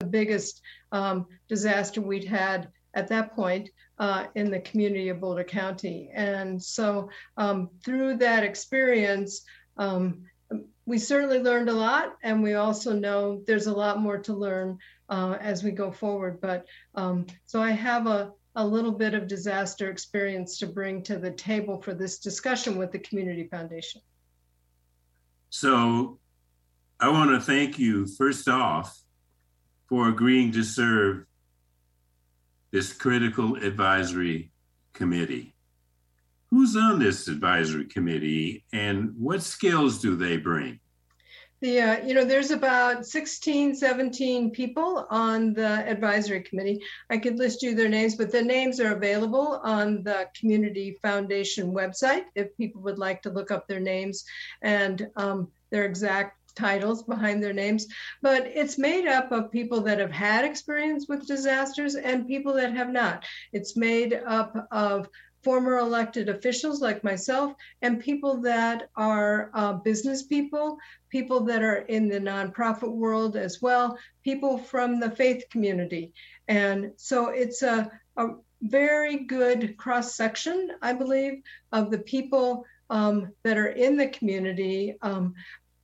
the biggest um, disaster we'd had at that point uh, in the community of Boulder County. And so um, through that experience, um, we certainly learned a lot, and we also know there's a lot more to learn uh, as we go forward. But um, so I have a, a little bit of disaster experience to bring to the table for this discussion with the Community Foundation. So I want to thank you first off for agreeing to serve this critical advisory committee. Who's on this advisory committee and what skills do they bring? The, uh, you know, there's about 16, 17 people on the advisory committee. I could list you their names, but the names are available on the Community Foundation website if people would like to look up their names and um, their exact titles behind their names, but it's made up of people that have had experience with disasters and people that have not. It's made up of former elected officials like myself and people that are uh, business people, people that are in the nonprofit world as well, people from the faith community. And so it's a, a very good cross section, I believe, of the people um, that are in the community. Um,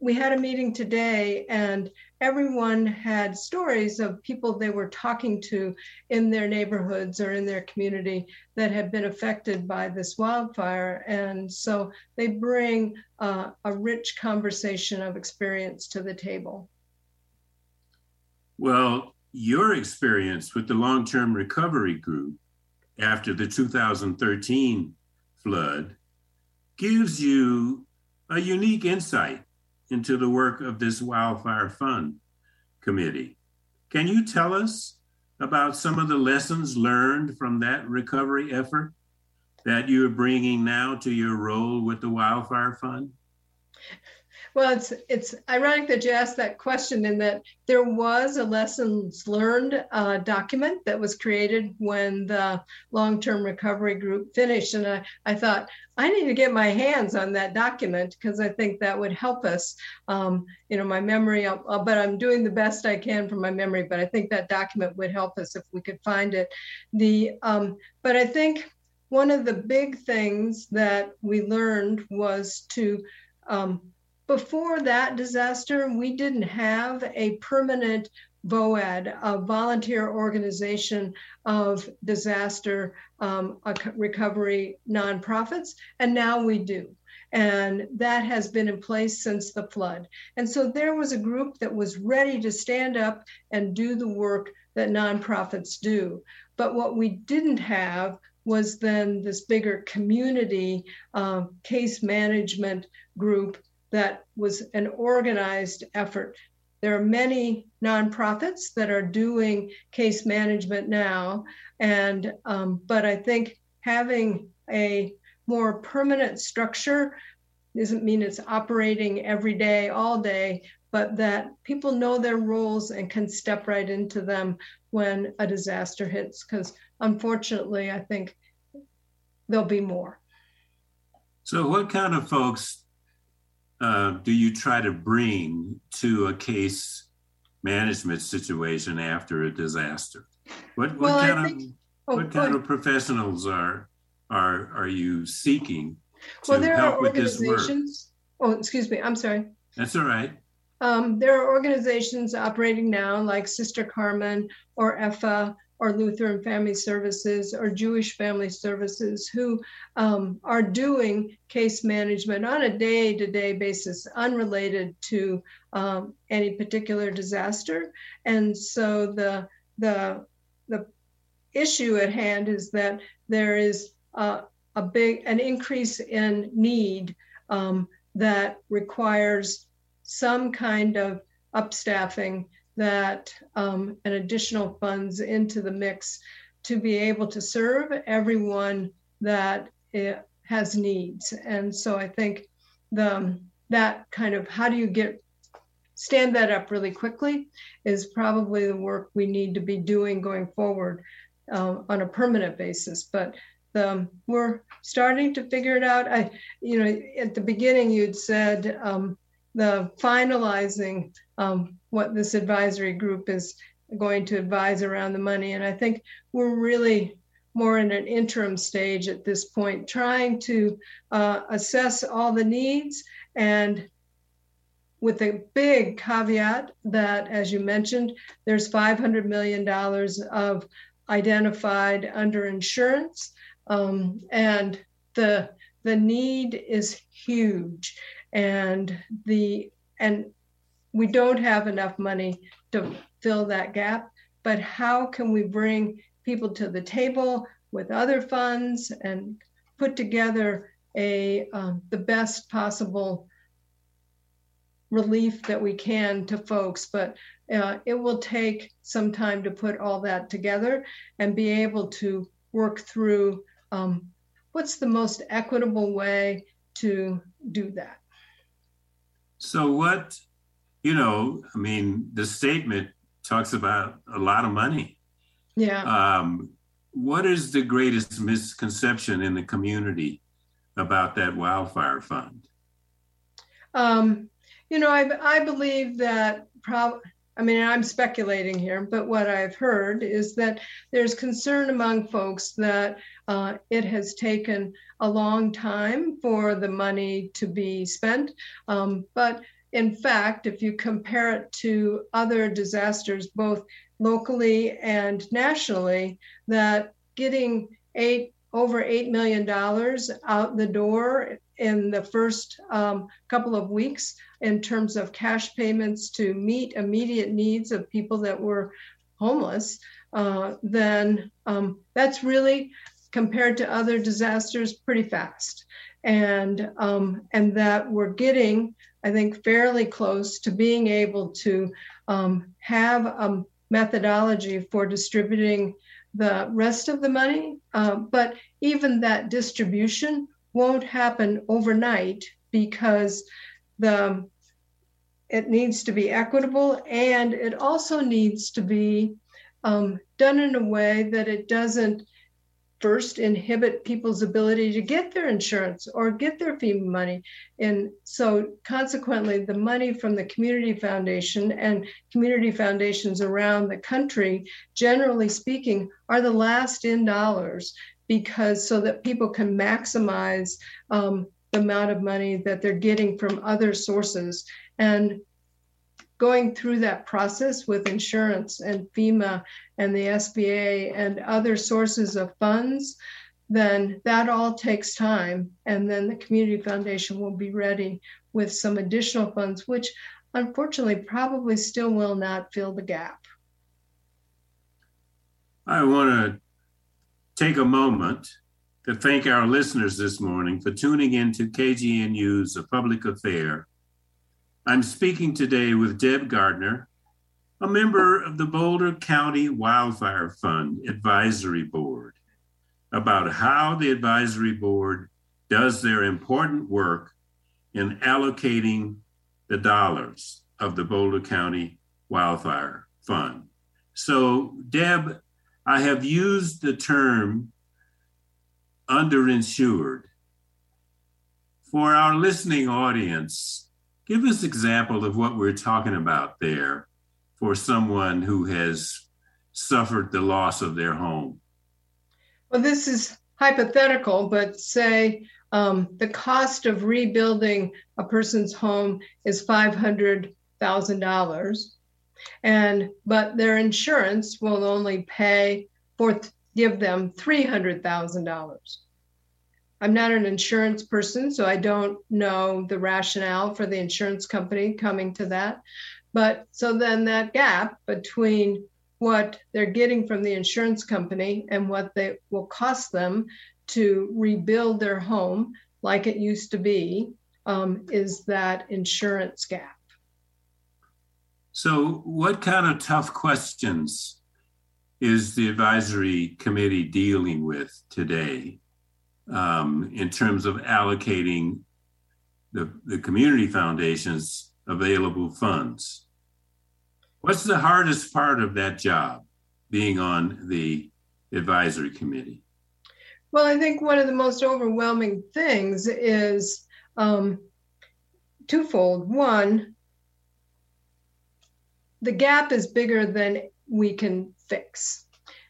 we had a meeting today and everyone had stories of people they were talking to in their neighborhoods or in their community that had been affected by this wildfire. And so they bring uh, a rich conversation of experience to the table. Well, your experience with the long term recovery group after the 2013 flood gives you a unique insight into the work of this Wildfire Fund Committee. Can you tell us about some of the lessons learned from that recovery effort that you're bringing now to your role with the Wildfire Fund? Well, it's it's ironic that you asked that question in that there was a lessons learned uh, document that was created when the long-term recovery group finished, and I, I thought I need to get my hands on that document because I think that would help us. Um, you know, my memory, I'll, I'll, but I'm doing the best I can from my memory. But I think that document would help us if we could find it. The um, but I think one of the big things that we learned was to um, before that disaster, we didn't have a permanent VOAD, a volunteer organization of disaster um, recovery nonprofits, and now we do. And that has been in place since the flood. And so there was a group that was ready to stand up and do the work that nonprofits do. But what we didn't have was then this bigger community uh, case management group that was an organized effort. There are many nonprofits that are doing case management now, and um, but I think having a more permanent structure doesn't mean it's operating every day, all day, but that people know their roles and can step right into them when a disaster hits. Because unfortunately, I think there'll be more. So, what kind of folks uh, do you try to bring to a case management situation after a disaster? What, what well, kind think, of oh, what kind of professionals are are are you seeking to well, there help are with this work? Oh, excuse me. I'm sorry. That's all right. Um, there are organizations operating now like Sister Carmen or EFA or Lutheran Family Services or Jewish Family Services who um, are doing case management on a day to day basis, unrelated to um, any particular disaster. And so the, the, the issue at hand is that there is a big an increase in need um, that requires some kind of upstaffing that um, an additional funds into the mix to be able to serve everyone that has needs. And so I think the that kind of how do you get stand that up really quickly is probably the work we need to be doing going forward uh, on a permanent basis. But the, we're starting to figure it out. I, you know, at the beginning you'd said um, the finalizing um, what this advisory group is going to advise around the money. And I think we're really more in an interim stage at this point, trying to uh, assess all the needs and with a big caveat that, as you mentioned, there's $500 million of identified under insurance. Um, and the the need is huge and the and we don't have enough money to fill that gap but how can we bring people to the table with other funds and put together a um, the best possible relief that we can to folks? But uh, it will take some time to put all that together and be able to work through um, what's the most equitable way to do that so what you know i mean the statement talks about a lot of money. Yeah. Um, what is the greatest misconception in the community about that wildfire fund? Um, you know i, I believe that probably I mean, I'm speculating here, but what I've heard is that there's concern among folks that uh, it has taken a long time for the money to be spent. Um, but in fact, if you compare it to other disasters, both locally and nationally, that getting eight over $8 million out the door in the first um, couple of weeks in terms of cash payments to meet immediate needs of people that were homeless, uh, then um, that's really compared to other disasters pretty fast. And um, and that we're getting, I think, fairly close to being able to um, have a methodology for distributing the rest of the money. Uh, but even that distribution won't happen overnight because the it needs to be equitable and it also needs to be um, done in a way that it doesn't first inhibit people's ability to get their insurance or get their FEMA money. And so, consequently, the money from the Community Foundation and community foundations around the country, generally speaking, are the last in dollars because so that people can maximize um, the amount of money that they're getting from other sources. And going through that process with insurance and FEMA and the SBA and other sources of funds, then that all takes time. And then the Community Foundation will be ready with some additional funds, which unfortunately probably still will not fill the gap. I want to take a moment to thank our listeners this morning for tuning in to KGNU's A Public Affair. I'm speaking today with Deb Gardner, a member of the Boulder County Wildfire Fund Advisory Board, about how the advisory board does their important work in allocating the dollars of the Boulder County Wildfire Fund. So, Deb, I have used the term underinsured. For our listening audience, give us example of what we're talking about there for someone who has suffered the loss of their home. Well, this is hypothetical, but say um, the cost of rebuilding a person's home is five hundred thousand dollars, and but their insurance will only pay for give them three hundred thousand dollars. I'm not an insurance person, so I don't know the rationale for the insurance company coming to that. But so then that gap between what they're getting from the insurance company and what they will cost them to rebuild their home like it used to be um, is that insurance gap. So, what kind of tough questions is the advisory committee dealing with today um, in terms of allocating the, the community foundation's available funds? What's the hardest part of that job, being on the advisory committee? Well, I think one of the most overwhelming things is um, twofold. One, the gap is bigger than we can fix.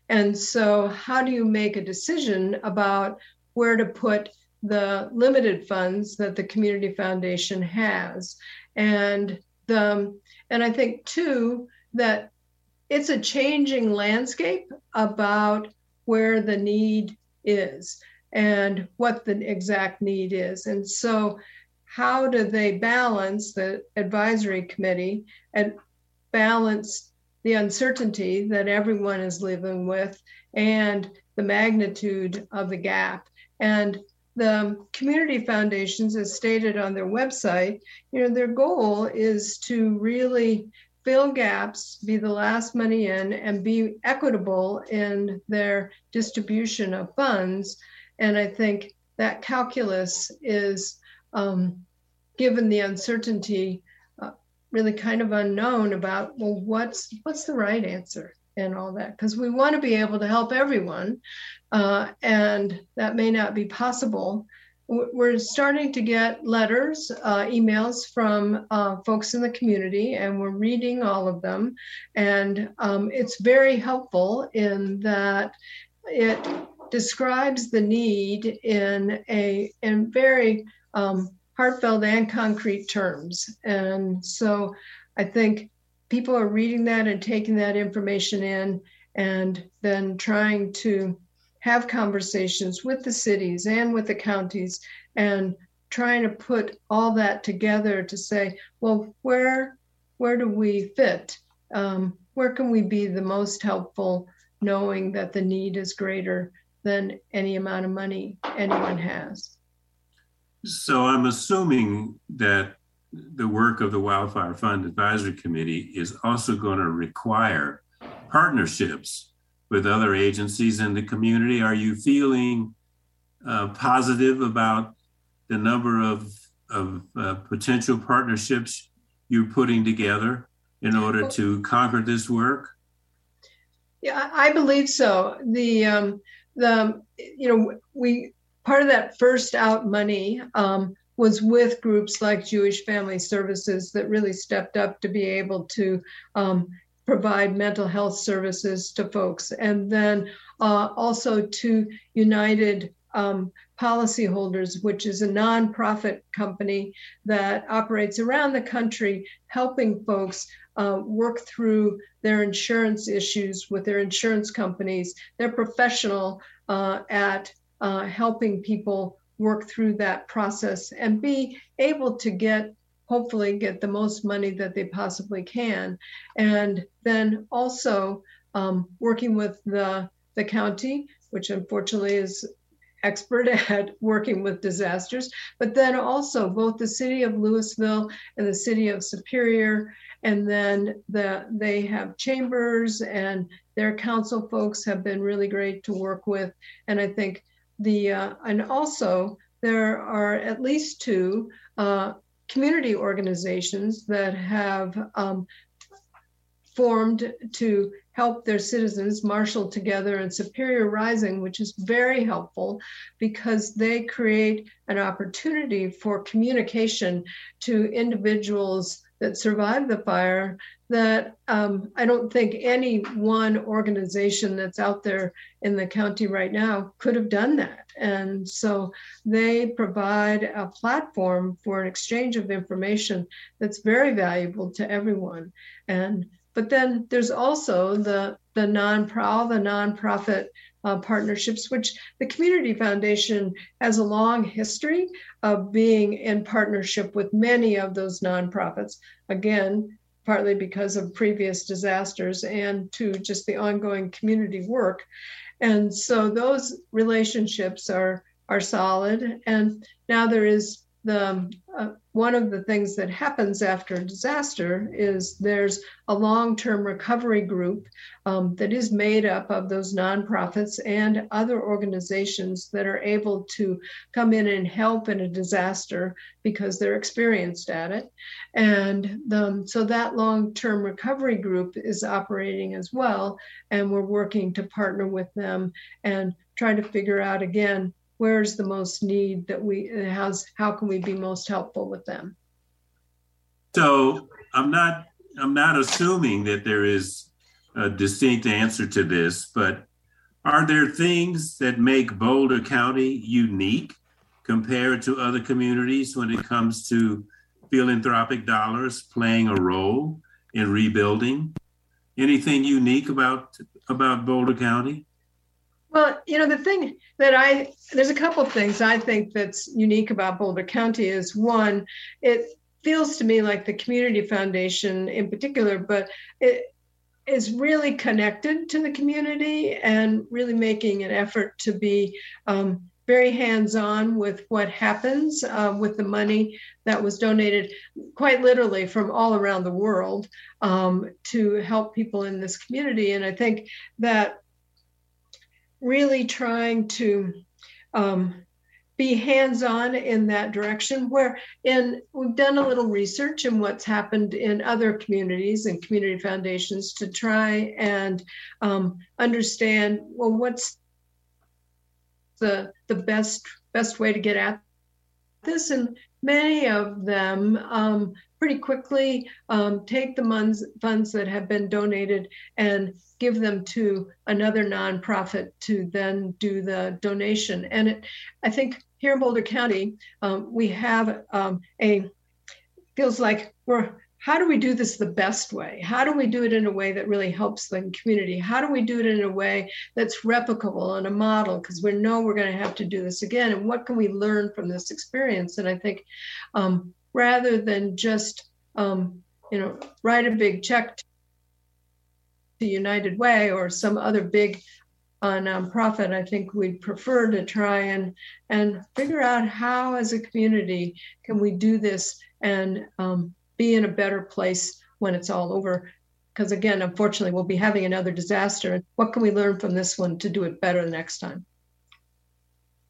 And so, how do you make a decision about where to put the limited funds that the community foundation has? And the and I think too that it's a changing landscape about where the need is and what the exact need is. And so, how do they balance the advisory committee and balance the uncertainty that everyone is living with and the magnitude of the gap? And the community foundations, as stated on their website, you know, their goal is to really fill gaps, be the last money in, and be equitable in their distribution of funds. And I think that calculus is, um, given the uncertainty, really kind of unknown about well, what's what's the right answer and all that because we want to be able to help everyone, uh, and that may not be possible we're starting to get letters, uh, emails from uh, folks in the community, and we're reading all of them. And um, it's very helpful in that it describes the need in a in very um, heartfelt and concrete terms. And so I think people are reading that and taking that information in and then trying to have conversations with the cities and with the counties and trying to put all that together to say, well, where where do we fit? Um, where can we be the most helpful, knowing that the need is greater than any amount of money anyone has? So I'm assuming that the work of the Wildfire Fund Advisory Committee is also going to require partnerships with other agencies in the community? Are you feeling uh, positive about the number of, of uh, potential partnerships you're putting together in order to conquer this work? Yeah, I believe so. The um, the you know we part of that first out money um, was with groups like Jewish Family Services that really stepped up to be able to um, provide mental health services to folks, and then uh, also to United um, Policyholders, which is a nonprofit company that operates around the country, helping folks uh, work through their insurance issues with their insurance companies. They're professional uh, at uh, helping people work through that process and be able to get hopefully get the most money that they possibly can. And then also um, working with the, the county, which unfortunately is expert at working with disasters, but then also both the city of Louisville and the city of Superior. And then the, they have chambers and their council folks have been really great to work with. And I think the, uh, and also there are at least two uh, community organizations that have um, formed to help their citizens Marshall Together and Superior Rising, which is very helpful because they create an opportunity for communication to individuals that survived the fire that um, I don't think any one organization that's out there in the county right now could have done that. And so they provide a platform for an exchange of information that's very valuable to everyone. And but then there's also the the non-pro the nonprofit uh, partnerships, which the Community Foundation has a long history of being in partnership with many of those nonprofits. Again, partly because of previous disasters and to just the ongoing community work. And so those relationships are are solid. And now there is the uh, one of the things that happens after a disaster is there's a long-term recovery group um, that is made up of those nonprofits and other organizations that are able to come in and help in a disaster because they're experienced at it. And the, so that long-term recovery group is operating as well and we're working to partner with them and try to figure out again where's the most need that we has how can we be most helpful with them so i'm not i'm not assuming that there is a distinct answer to this, but are there things that make Boulder County unique compared to other communities when it comes to philanthropic dollars playing a role in rebuilding? Anything unique about about Boulder County? Well, you know, the thing that I there's a couple of things I think that's unique about Boulder County is one, it feels to me like the community foundation in particular, but it is really connected to the community and really making an effort to be um, very hands-on with what happens uh, with the money that was donated quite literally from all around the world um, to help people in this community. And i think that really trying to um, be hands-on in that direction where in we've done a little research in what's happened in other communities and community foundations to try and um, understand well what's the the best best way to get at this? And many of them um, pretty quickly um, take the funds, funds that have been donated and give them to another nonprofit to then do the donation. And it, I think here in Boulder County, um, we have um, a feels like we're how do we do this the best way? How do we do it in a way that really helps the community? How do we do it in a way that's replicable and a model? Because we know we're going to have to do this again. And what can we learn from this experience? And I think um, rather than just, um, you know, write a big check to United Way or some other big uh, nonprofit, I think we'd prefer to try and and figure out how, as a community, can we do this and um, be in a better place when it's all over. Because again, unfortunately, we'll be having another disaster. What can we learn from this one to do it better next time?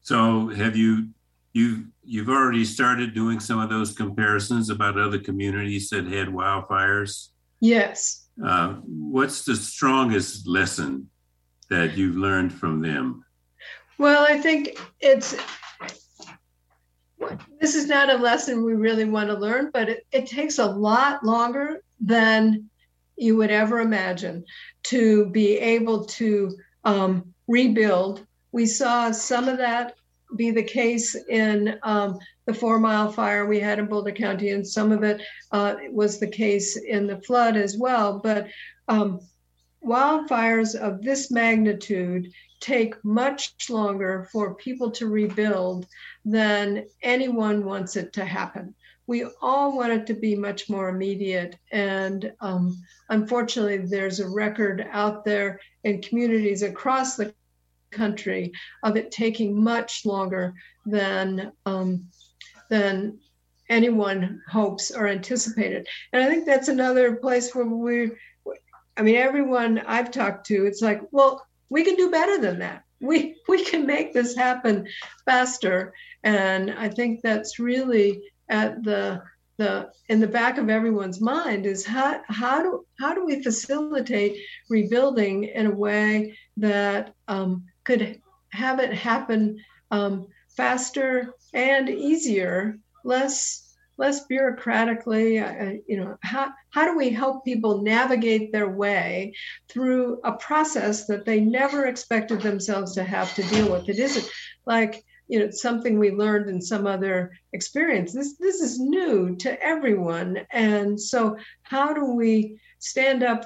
So, have you you you've already started doing some of those comparisons about other communities that had wildfires? Yes. Uh, what's the strongest lesson that you've learned from them? Well, I think it's this is not a lesson we really want to learn, but it, it takes a lot longer than you would ever imagine to be able to um, rebuild. We saw some of that be the case in um, the Four Mile Fire we had in Boulder County, and some of it uh, was the case in the flood as well. But um, wildfires of this magnitude take much longer for people to rebuild than anyone wants it to happen. We all want it to be much more immediate. And um, unfortunately, there's a record out there in communities across the country of it taking much longer than, um, than anyone hopes or anticipated. And I think that's another place where we, I mean, everyone I've talked to, it's like, well, we can do better than that. We we can make this happen faster, and I think that's really at the the in the back of everyone's mind is how how do how do we facilitate rebuilding in a way that um, could have it happen um, faster and easier, less less bureaucratically uh, you know how, how do we help people navigate their way through a process that they never expected themselves to have to deal with? It isn't like you know something we learned in some other experience. This this is new to everyone. And so how do we stand up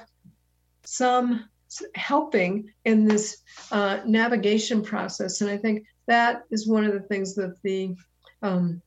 some helping in this uh, navigation process. And i think that is one of the things that the um,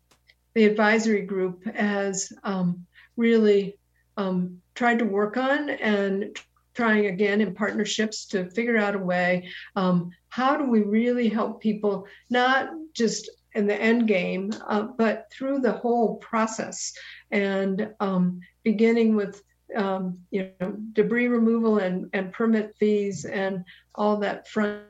the advisory group has um, really um, tried to work on and trying again in partnerships to figure out a way um, how do we really help people not just in the end game uh, but through the whole process and um, beginning with um, you know debris removal and, and permit fees and all that front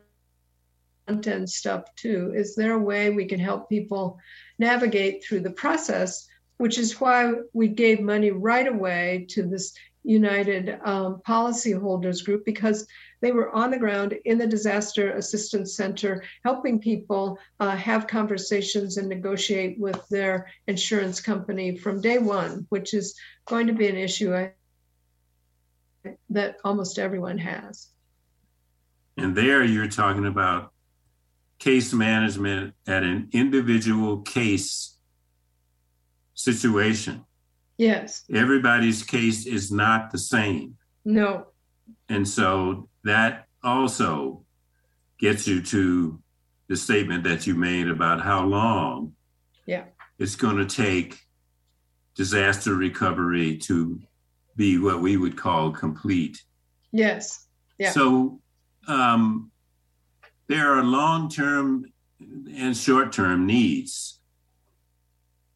end stuff too. Is there a way we can help people navigate through the process, which is why we gave money right away to this United um, Policyholders Group because they were on the ground in the Disaster Assistance Center helping people uh, have conversations and negotiate with their insurance company from day one, which is going to be an issue. I that almost everyone has. And there you're talking about case management at an individual case situation. Yes. Everybody's case is not the same. No. And so that also gets you to the statement that you made about how long yeah. it's going to take disaster recovery to be what we would call complete. Yes. Yeah. So um, there are long term and short term needs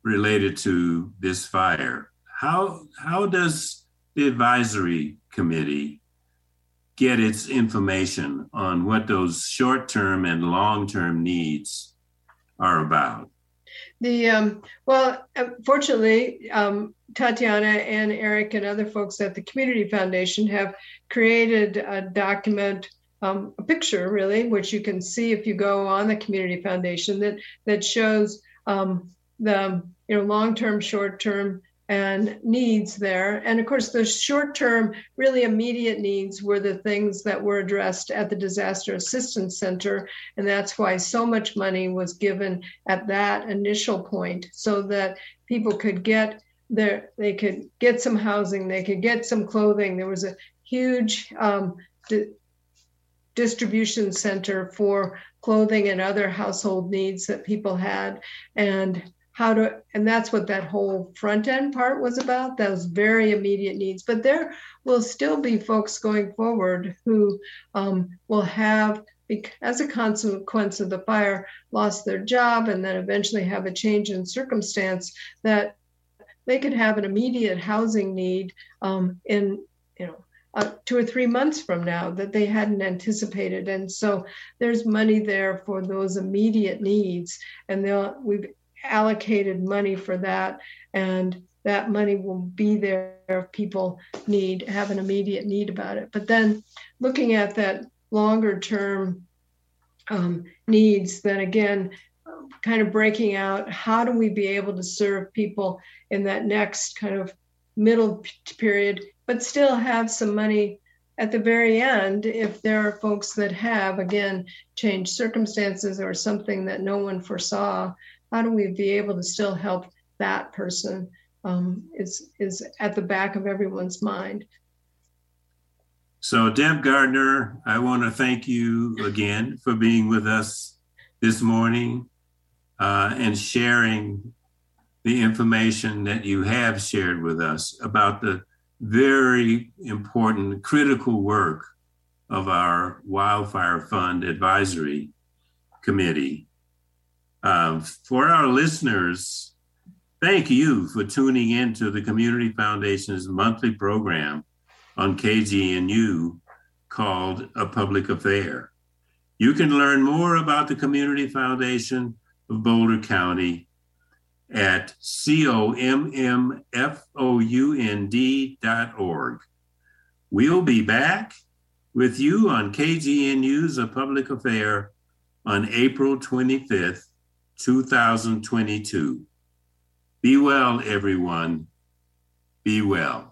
related to this fire. How, how does the advisory committee get its information on what those short term and long term needs are about? The um, well, fortunately, um, Tatiana and Eric and other folks at the Community Foundation have created a document, um, a picture really, which you can see if you go on the Community Foundation that that shows um, the you know long-term, short-term, and needs there. And of course, the short term, really immediate needs were the things that were addressed at the Disaster Assistance Center. And that's why so much money was given at that initial point so that people could get their, they could get some housing, they could get some clothing. There was a huge um, di- distribution center for clothing and other household needs that people had. And how to and that's what that whole front end part was about those very immediate needs. But there will still be folks going forward who um, will have as a consequence of the fire lost their job and then eventually have a change in circumstance that they could have an immediate housing need um, in you know uh, two or three months from now that they hadn't anticipated. And so there's money there for those immediate needs. And they'll we've allocated money for that and that money will be there if people need have an immediate need about it. But then looking at that longer term um, needs then again kind of breaking out how do we be able to serve people in that next kind of middle period but still have some money at the very end if there are folks that have again changed circumstances or something that no one foresaw how do we be able to still help that person um, is is at the back of everyone's mind. So, Deb Gardner, I want to thank you again for being with us this morning uh, and sharing the information that you have shared with us about the very important, critical work of our Wildfire Fund Advisory Committee. Um, for our listeners, thank you for tuning in to the Community Foundation's monthly program on KGNU called A Public Affair. You can learn more about the Community Foundation of Boulder County at commfound.org. We'll be back with you on KGNU's A Public Affair on April 25th 2022. Be well, everyone. Be well.